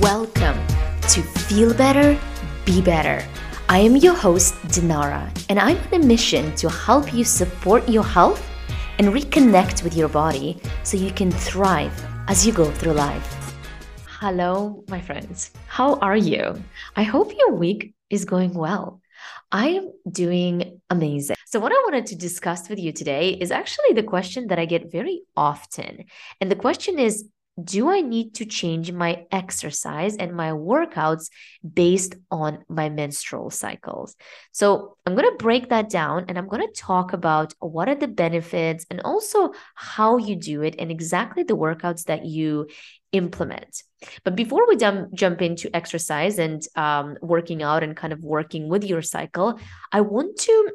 Welcome to Feel Better, Be Better. I am your host, Dinara, and I'm on a mission to help you support your health and reconnect with your body so you can thrive as you go through life. Hello, my friends. How are you? I hope your week is going well. I am doing amazing. So, what I wanted to discuss with you today is actually the question that I get very often. And the question is Do I need to change my exercise and my workouts based on my menstrual cycles? So, I'm going to break that down and I'm going to talk about what are the benefits and also how you do it and exactly the workouts that you implement. But before we jump jump into exercise and um, working out and kind of working with your cycle, I want to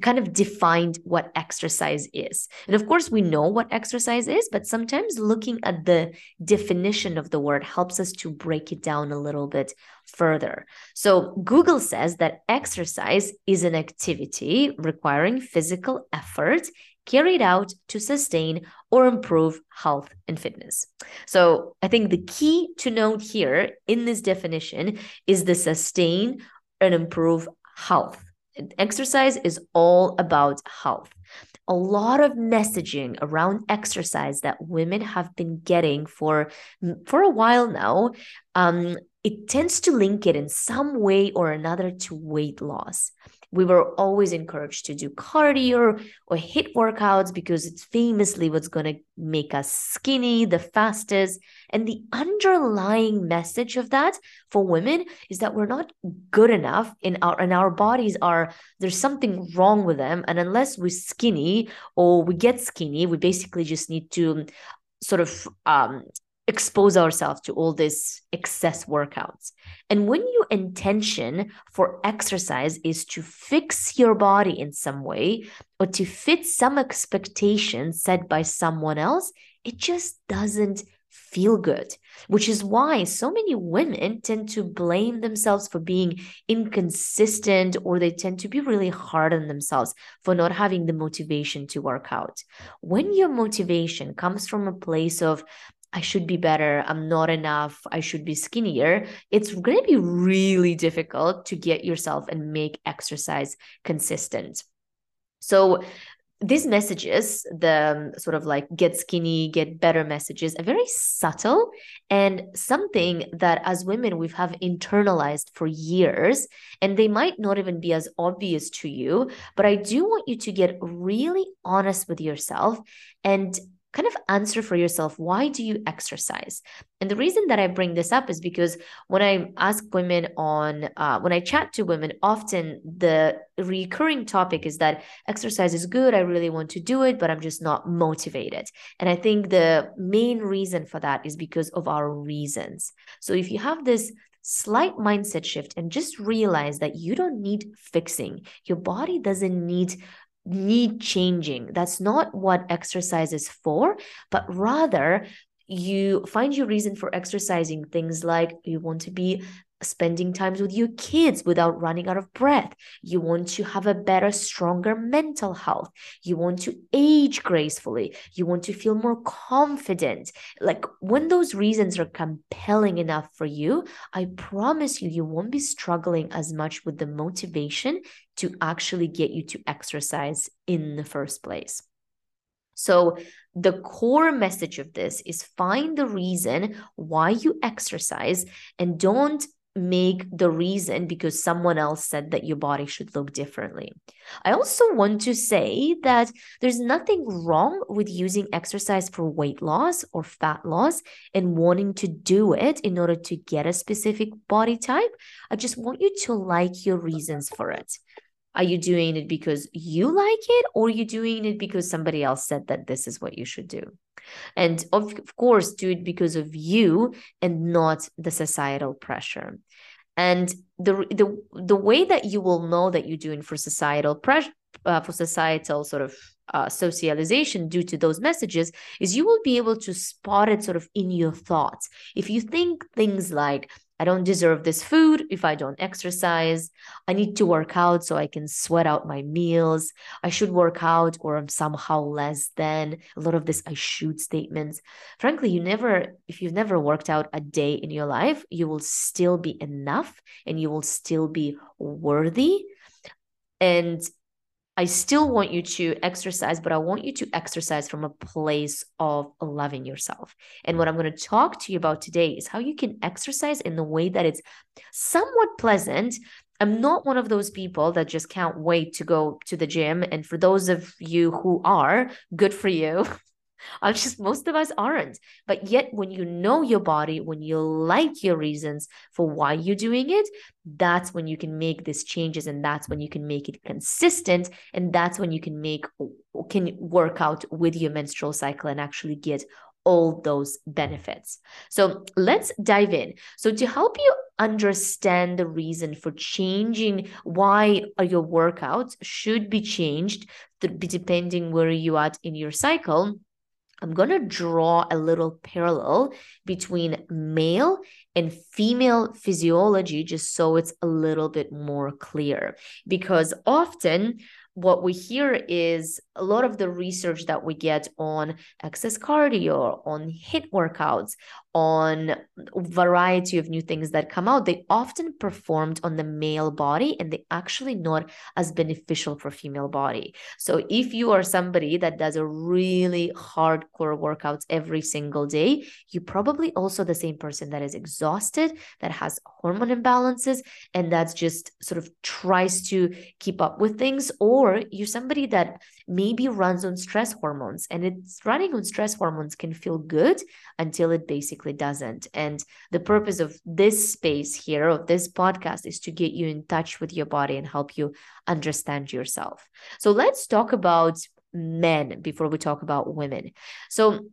kind of defined what exercise is. And of course, we know what exercise is, but sometimes looking at the definition of the word helps us to break it down a little bit further. So, Google says that exercise is an activity requiring physical effort carried out to sustain or improve health and fitness. So, I think the key to note here in this definition is the sustain and improve health. Exercise is all about health. A lot of messaging around exercise that women have been getting for for a while now um, it tends to link it in some way or another to weight loss we were always encouraged to do cardio or HIIT workouts because it's famously what's going to make us skinny the fastest. And the underlying message of that for women is that we're not good enough in our and our bodies are there's something wrong with them. And unless we're skinny or we get skinny, we basically just need to sort of um, expose ourselves to all this excess workouts. And when your intention for exercise is to fix your body in some way or to fit some expectation set by someone else, it just doesn't feel good, which is why so many women tend to blame themselves for being inconsistent or they tend to be really hard on themselves for not having the motivation to work out. When your motivation comes from a place of, I should be better. I'm not enough. I should be skinnier. It's going to be really difficult to get yourself and make exercise consistent. So, these messages, the um, sort of like get skinny, get better messages, are very subtle and something that as women we've have internalized for years. And they might not even be as obvious to you, but I do want you to get really honest with yourself and kind of answer for yourself why do you exercise and the reason that i bring this up is because when i ask women on uh, when i chat to women often the recurring topic is that exercise is good i really want to do it but i'm just not motivated and i think the main reason for that is because of our reasons so if you have this slight mindset shift and just realize that you don't need fixing. Your body doesn't need need changing. That's not what exercise is for, but rather you find your reason for exercising things like you want to be spending times with your kids without running out of breath. You want to have a better, stronger mental health. You want to age gracefully. You want to feel more confident. Like when those reasons are compelling enough for you, I promise you, you won't be struggling as much with the motivation to actually get you to exercise in the first place. So, the core message of this is find the reason why you exercise and don't make the reason because someone else said that your body should look differently. I also want to say that there's nothing wrong with using exercise for weight loss or fat loss and wanting to do it in order to get a specific body type. I just want you to like your reasons for it. Are you doing it because you like it or are you doing it because somebody else said that this is what you should do? And of, of course, do it because of you and not the societal pressure. And the, the, the way that you will know that you're doing for societal pressure, uh, for societal sort of uh, socialization due to those messages is you will be able to spot it sort of in your thoughts. If you think things like, I don't deserve this food if I don't exercise. I need to work out so I can sweat out my meals. I should work out or I'm somehow less than. A lot of this I should statements. Frankly, you never, if you've never worked out a day in your life, you will still be enough and you will still be worthy. And I still want you to exercise, but I want you to exercise from a place of loving yourself. And what I'm going to talk to you about today is how you can exercise in the way that it's somewhat pleasant. I'm not one of those people that just can't wait to go to the gym. And for those of you who are, good for you. I'm just most of us aren't. But yet, when you know your body, when you like your reasons for why you're doing it, that's when you can make these changes and that's when you can make it consistent. And that's when you can make, can work out with your menstrual cycle and actually get all those benefits. So let's dive in. So, to help you understand the reason for changing why your workouts should be changed, depending where you at in your cycle, I'm going to draw a little parallel between male and female physiology just so it's a little bit more clear. Because often what we hear is a lot of the research that we get on excess cardio, on HIIT workouts, on variety of new things that come out, they often performed on the male body and they actually not as beneficial for female body. So if you are somebody that does a really hardcore workouts every single day, you probably also the same person that is exhausted, that has hormone imbalances, and that's just sort of tries to keep up with things, or you're somebody that maybe runs on stress hormones and it's running on stress hormones can feel good until it basically doesn't. And the purpose of this space here of this podcast is to get you in touch with your body and help you understand yourself. So let's talk about men before we talk about women. So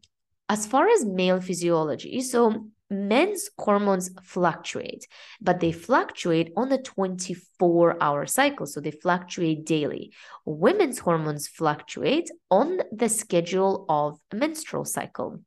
as far as male physiology so men's hormones fluctuate, but they fluctuate on a 24 hour cycle. So they fluctuate daily. Women's hormones fluctuate on the schedule of a menstrual cycle.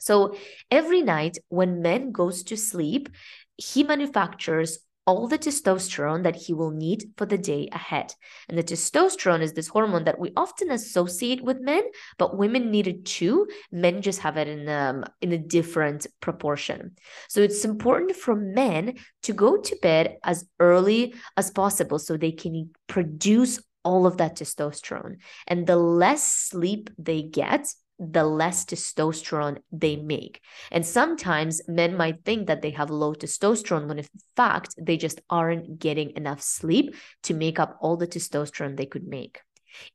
So every night when men goes to sleep, he manufactures all the testosterone that he will need for the day ahead. And the testosterone is this hormone that we often associate with men, but women need it too. Men just have it in um, in a different proportion. So it's important for men to go to bed as early as possible so they can produce all of that testosterone. And the less sleep they get, the less testosterone they make. And sometimes men might think that they have low testosterone when in fact they just aren't getting enough sleep to make up all the testosterone they could make.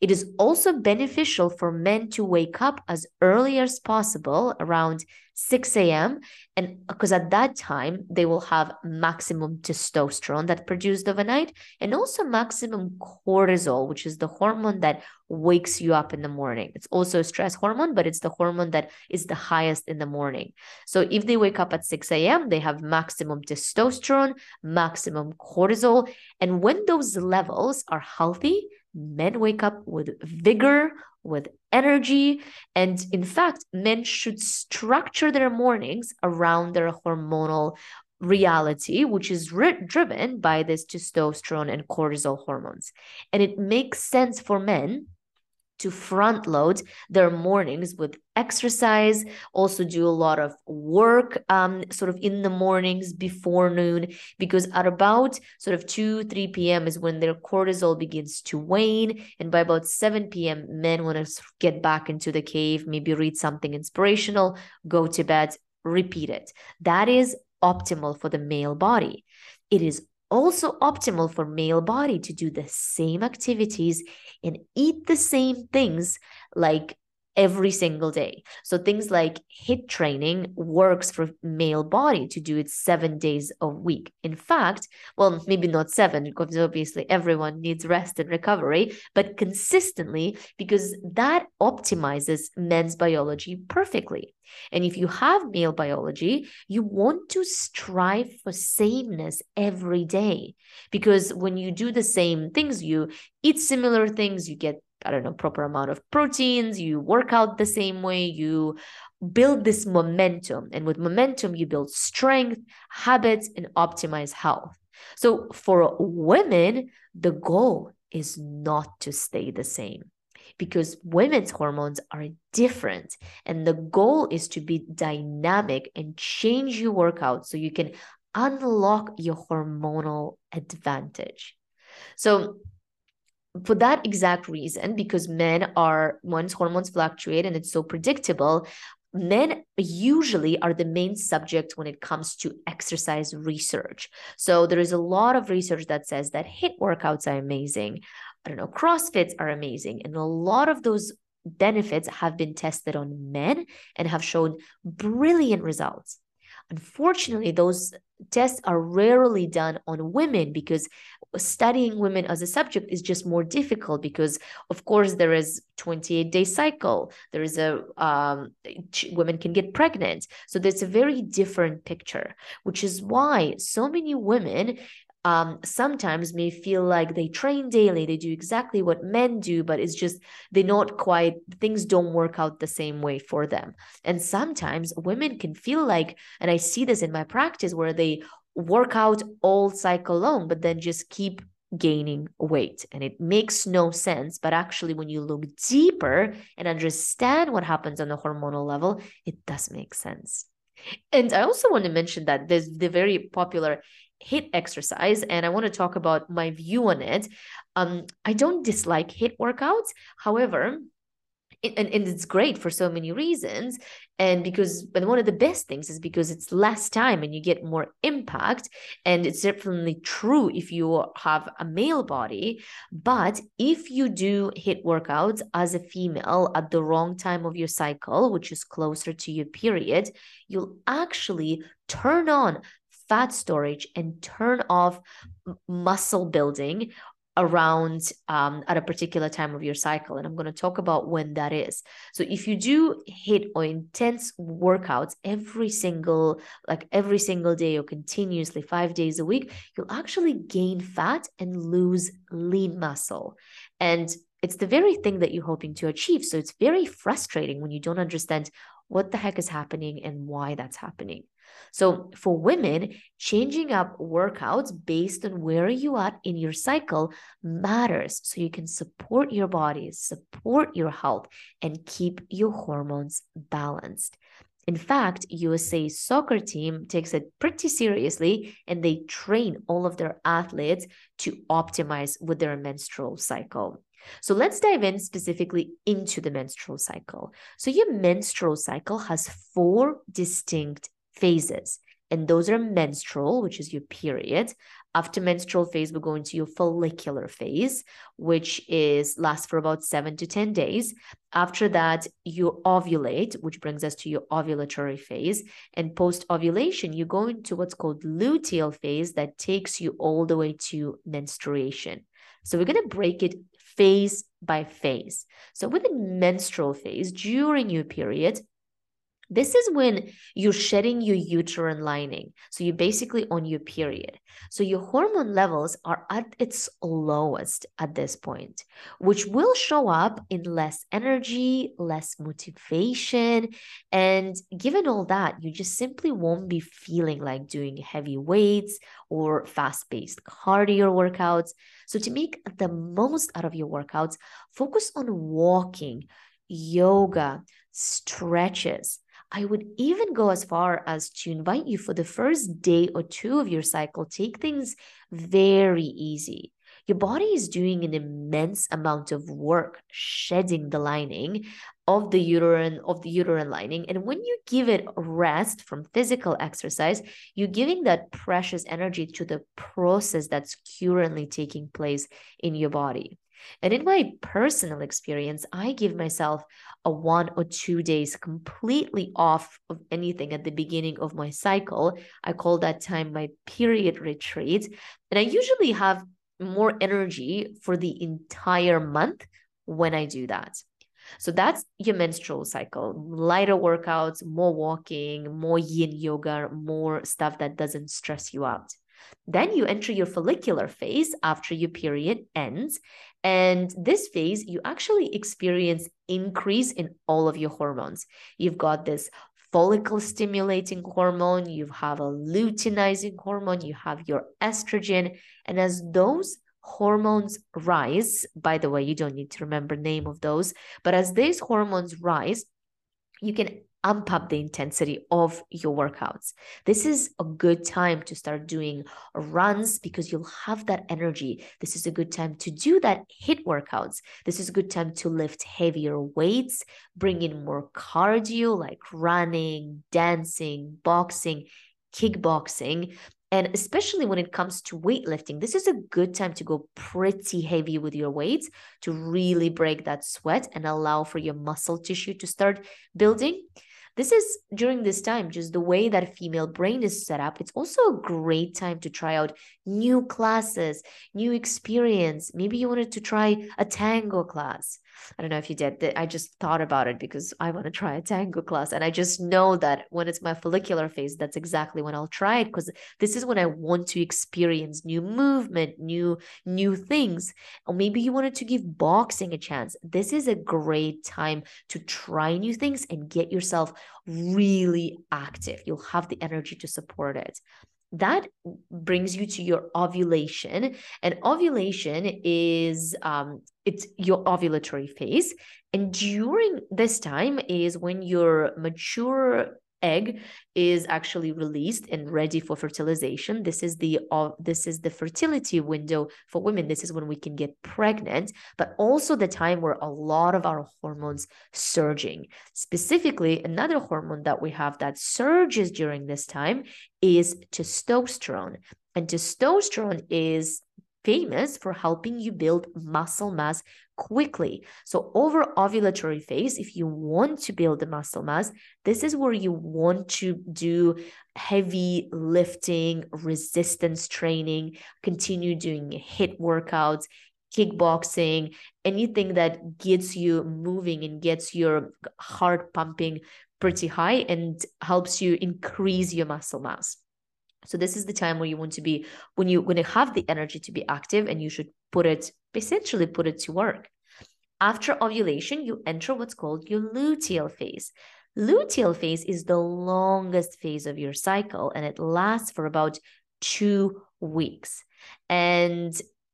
It is also beneficial for men to wake up as early as possible, around 6 a.m. And because at that time, they will have maximum testosterone that produced overnight and also maximum cortisol, which is the hormone that wakes you up in the morning. It's also a stress hormone, but it's the hormone that is the highest in the morning. So if they wake up at 6 a.m., they have maximum testosterone, maximum cortisol. And when those levels are healthy, men wake up with vigor, with energy. And in fact, men should structure their mornings around their hormonal reality, which is ri- driven by this testosterone and cortisol hormones. And it makes sense for men to front load their mornings with exercise, also do a lot of work um, sort of in the mornings before noon, because at about sort of 2, 3 p.m. is when their cortisol begins to wane. And by about 7 p.m., men want to get back into the cave, maybe read something inspirational, go to bed, repeat it. That is optimal for the male body. It is also optimal for male body to do the same activities and eat the same things like every single day. So things like HIIT training works for male body to do it 7 days a week. In fact, well maybe not 7 because obviously everyone needs rest and recovery, but consistently because that optimizes men's biology perfectly. And if you have male biology, you want to strive for sameness every day. Because when you do the same things, you eat similar things, you get I don't know, proper amount of proteins, you work out the same way, you build this momentum. And with momentum, you build strength, habits, and optimize health. So for women, the goal is not to stay the same because women's hormones are different. And the goal is to be dynamic and change your workout so you can unlock your hormonal advantage. So, for that exact reason, because men are, once hormones fluctuate and it's so predictable, men usually are the main subject when it comes to exercise research. So there is a lot of research that says that HIIT workouts are amazing. I don't know, CrossFits are amazing. And a lot of those benefits have been tested on men and have shown brilliant results. Unfortunately, those tests are rarely done on women because studying women as a subject is just more difficult because of course there is 28 day cycle there is a um, women can get pregnant so there's a very different picture which is why so many women um, sometimes may feel like they train daily, they do exactly what men do, but it's just they're not quite, things don't work out the same way for them. And sometimes women can feel like, and I see this in my practice where they work out all cycle long, but then just keep gaining weight. And it makes no sense. But actually, when you look deeper and understand what happens on the hormonal level, it does make sense. And I also want to mention that there's the very popular HIIT exercise and I want to talk about my view on it. Um, I don't dislike HIIT workouts. However, and, and it's great for so many reasons. And because but one of the best things is because it's less time and you get more impact. And it's definitely true if you have a male body. But if you do HIIT workouts as a female at the wrong time of your cycle which is closer to your period you'll actually turn on fat storage and turn off muscle building around um, at a particular time of your cycle. And I'm going to talk about when that is. So if you do HIIT or intense workouts every single, like every single day or continuously five days a week, you'll actually gain fat and lose lean muscle. And it's the very thing that you're hoping to achieve. So it's very frustrating when you don't understand what the heck is happening and why that's happening. So for women, changing up workouts based on where you are in your cycle matters so you can support your body, support your health, and keep your hormones balanced. In fact, USA soccer team takes it pretty seriously and they train all of their athletes to optimize with their menstrual cycle. So let's dive in specifically into the menstrual cycle. So your menstrual cycle has four distinct phases. And those are menstrual, which is your period. After menstrual phase, we go into your follicular phase, which is lasts for about seven to 10 days. After that, you ovulate, which brings us to your ovulatory phase. And post ovulation, you go into what's called luteal phase that takes you all the way to menstruation. So we're going to break it phase by phase. So with the menstrual phase, during your period, this is when you're shedding your uterine lining. So you're basically on your period. So your hormone levels are at its lowest at this point, which will show up in less energy, less motivation. And given all that, you just simply won't be feeling like doing heavy weights or fast paced cardio workouts. So to make the most out of your workouts, focus on walking, yoga, stretches I would even go as far as to invite you for the first day or two of your cycle, take things very easy. Your body is doing an immense amount of work shedding the lining of the uterine of the uterine lining and when you give it rest from physical exercise you're giving that precious energy to the process that's currently taking place in your body and in my personal experience, I give myself a one or two days completely off of anything at the beginning of my cycle. I call that time my period retreat. And I usually have more energy for the entire month when I do that. So that's your menstrual cycle. Lighter workouts, more walking, more yin yoga, more stuff that doesn't stress you out. Then you enter your follicular phase after your period ends. And this phase, you actually experience increase in all of your hormones. You've got this follicle stimulating hormone, you have a luteinizing hormone, you have your estrogen. And as those hormones rise, by the way, you don't need to remember name of those, but as these hormones rise, you can amp up the intensity of your workouts. This is a good time to start doing runs because you'll have that energy. This is a good time to do that HIIT workouts. This is a good time to lift heavier weights, bring in more cardio like running, dancing, boxing, kickboxing. And especially when it comes to weightlifting, this is a good time to go pretty heavy with your weights to really break that sweat and allow for your muscle tissue to start building. This is during this time, just the way that female brain is set up. It's also a great time to try out new classes, new experience. Maybe you wanted to try a tango class. I don't know if you did. I just thought about it because I want to try a tango class. And I just know that when it's my follicular phase, that's exactly when I'll try it because this is when I want to experience new movement, new, new things. Or maybe you wanted to give boxing a chance. This is a great time to try new things and get yourself really active. You'll have the energy to support it that brings you to your ovulation. And ovulation is um it's your ovulatory phase. And during this time is when your mature egg is actually released and ready for fertilization. This is the uh, this is the fertility window for women. This is when we can get pregnant but also the time where a lot of our hormones surging. Specifically another hormone that we have that surges during this time is testosterone. And testosterone is famous for helping you build muscle mass quickly. So, over ovulatory phase, if you want to build the muscle mass, this is where you want to do heavy lifting, resistance training, continue doing HIIT workouts, kickboxing, anything that gets you moving and gets your heart pumping pretty high and helps you increase your muscle mass. So this is the time where you want to be when you're going to have the energy to be active and you should put it essentially put it to work. After ovulation, you enter what's called your luteal phase. Luteal phase is the longest phase of your cycle and it lasts for about 2 weeks. And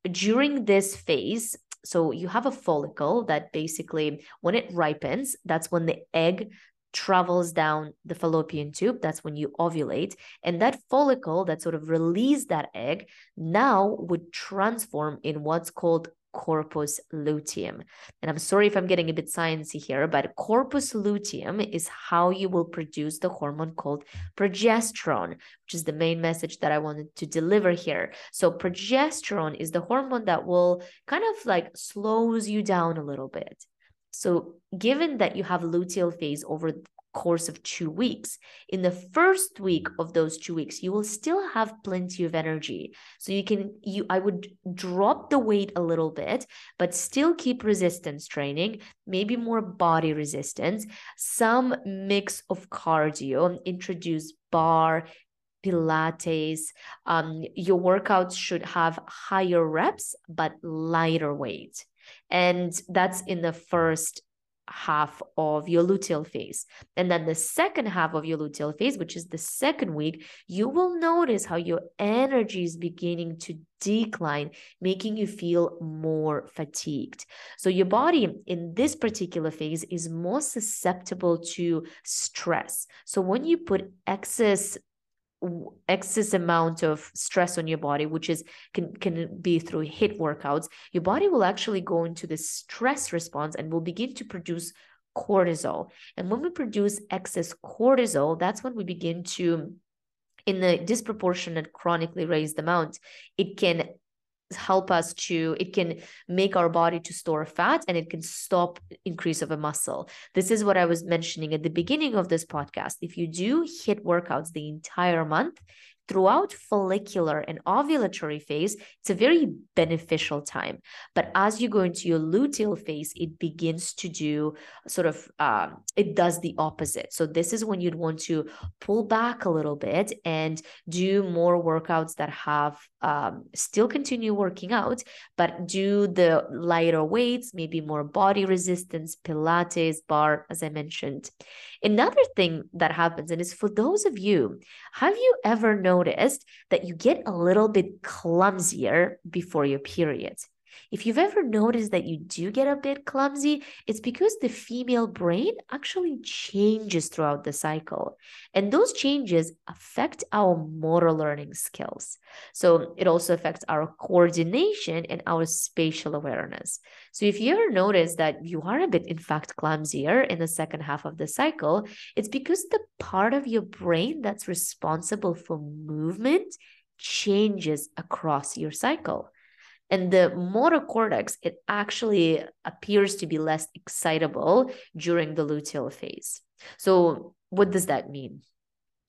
during this phase, so you have a follicle that basically when it ripens, that's when the egg travels down the fallopian tube. That's when you ovulate. And that follicle that sort of released that egg now would transform in what's called corpus luteum. And I'm sorry if I'm getting a bit sciencey here, but corpus luteum is how you will produce the hormone called progesterone, which is the main message that I wanted to deliver here. So progesterone is the hormone that will kind of like slows you down a little bit. So, given that you have luteal phase over the course of two weeks, in the first week of those two weeks, you will still have plenty of energy. So you can you I would drop the weight a little bit, but still keep resistance training, maybe more body resistance, some mix of cardio, introduce barre, Pilates. Um, your workouts should have higher reps, but lighter weight. And that's in the first half of your luteal phase. And then the second half of your luteal phase, which is the second week, you will notice how your energy is beginning to decline, making you feel more fatigued. So, your body in this particular phase is more susceptible to stress. So, when you put excess excess amount of stress on your body which is can can be through HIIT workouts your body will actually go into this stress response and will begin to produce cortisol. And when we produce excess cortisol that's when we begin to in the disproportionate chronically raised amount it can help us to it can make our body to store fat and it can stop increase of a muscle. This is what i was mentioning at the beginning of this podcast. If you do HIIT workouts the entire month throughout follicular and ovulatory phase, it's a very beneficial time. But as you go into your luteal phase, it begins to do sort of, um, it does the opposite. So this is when you'd want to pull back a little bit and do more workouts that have um, still continue working out, but do the lighter weights, maybe more body resistance, Pilates, barre, as I mentioned. Another thing that happens, and it's for those of you, have you ever noticed that you get a little bit clumsier before your period? If you've ever noticed that you do get a bit clumsy, it's because the female brain actually changes throughout the cycle. And those changes affect our motor learning skills. So it also affects our coordination and our spatial awareness. So if you ever notice that you are a bit, in fact, clumsier in the second half of the cycle, it's because the part of your brain that's responsible for movement changes across your cycle. And the motor cortex, it actually appears to be less excitable during the luteal phase. So, what does that mean?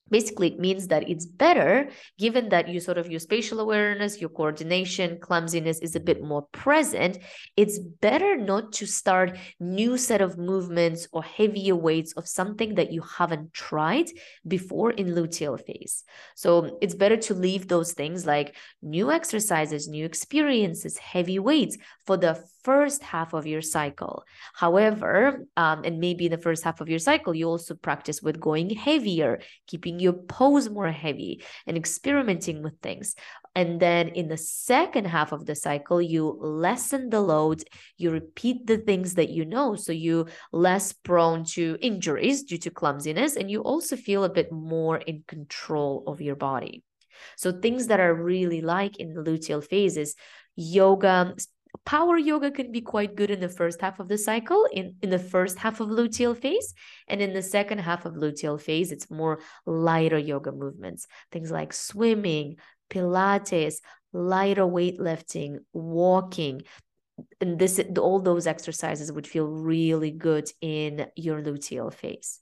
Basically it means that it's better given that you sort of your spatial awareness your coordination clumsiness is a bit more present. It's better not to start new set of movements or heavier weights of something that you haven't tried before in luteal phase. So it's better to leave those things like new exercises new experiences heavy weights for the first half of your cycle. However, um, and maybe in the first half of your cycle, you also practice with going heavier, keeping your pose more heavy, and experimenting with things. And then in the second half of the cycle, you lessen the load, you repeat the things that you know. So you less prone to injuries due to clumsiness, and you also feel a bit more in control of your body. So things that are really like in the luteal phases, yoga, power yoga can be quite good in the first half of the cycle in, in the first half of luteal phase and in the second half of luteal phase it's more lighter yoga movements. Things like swimming pilates lighter weightlifting walking. And this all those exercises would feel really good in your luteal phase.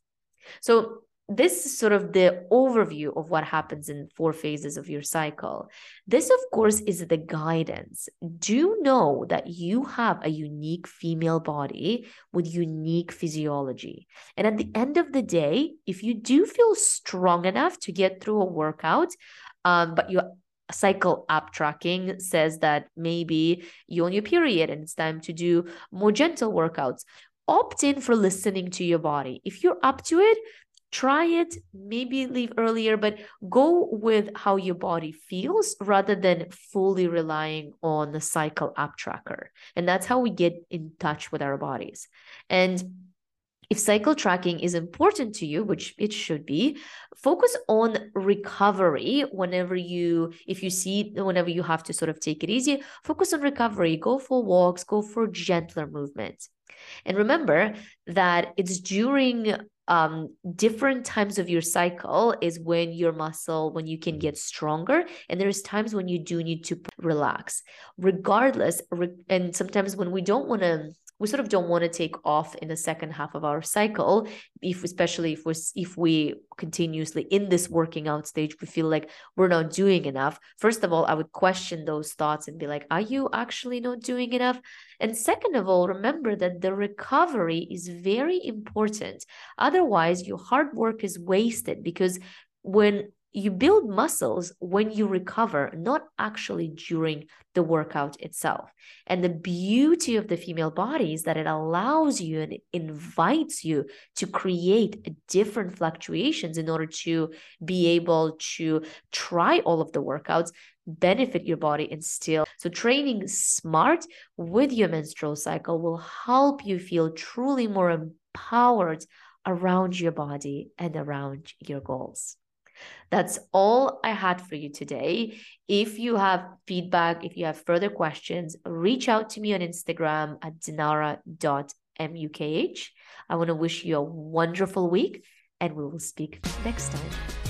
So this is sort of the overview of what happens in four phases of your cycle. This, of course, is the guidance. Do know that you have a unique female body with unique physiology. And at the end of the day, if you do feel strong enough to get through a workout, um, but your cycle app tracking says that maybe you're on your period and it's time to do more gentle workouts opt in for listening to your body. If you're up to it, try it maybe leave earlier but go with how your body feels rather than fully relying on the cycle app tracker. And that's how we get in touch with our bodies. And if cycle tracking is important to you which it should be focus on recovery whenever you if you see whenever you have to sort of take it easy focus on recovery. Go for walks go for gentler movements. And remember that it's during um, different times of your cycle is when your muscle when you can get stronger and there's times when you do need to relax. Regardless re- and sometimes when we don't want to we sort of don't want to take off in the second half of our cycle if especially if we if we continuously in this working out stage we feel like we're not doing enough. First of all i would question those thoughts and be like are you actually not doing enough? And second of all remember that the recovery is very important. Otherwise your hard work is wasted because when you build muscles when you recover, not actually during the workout itself. And the beauty of the female body is that it allows you and invites you to create different fluctuations in order to be able to try all of the workouts benefit your body and still so training smart with your menstrual cycle will help you feel truly more empowered around your body and around your goals that's all I had for you today. If you have feedback, if you have further questions, reach out to me on Instagram at dinara.mukh. I want to wish you a wonderful week and we will speak next time.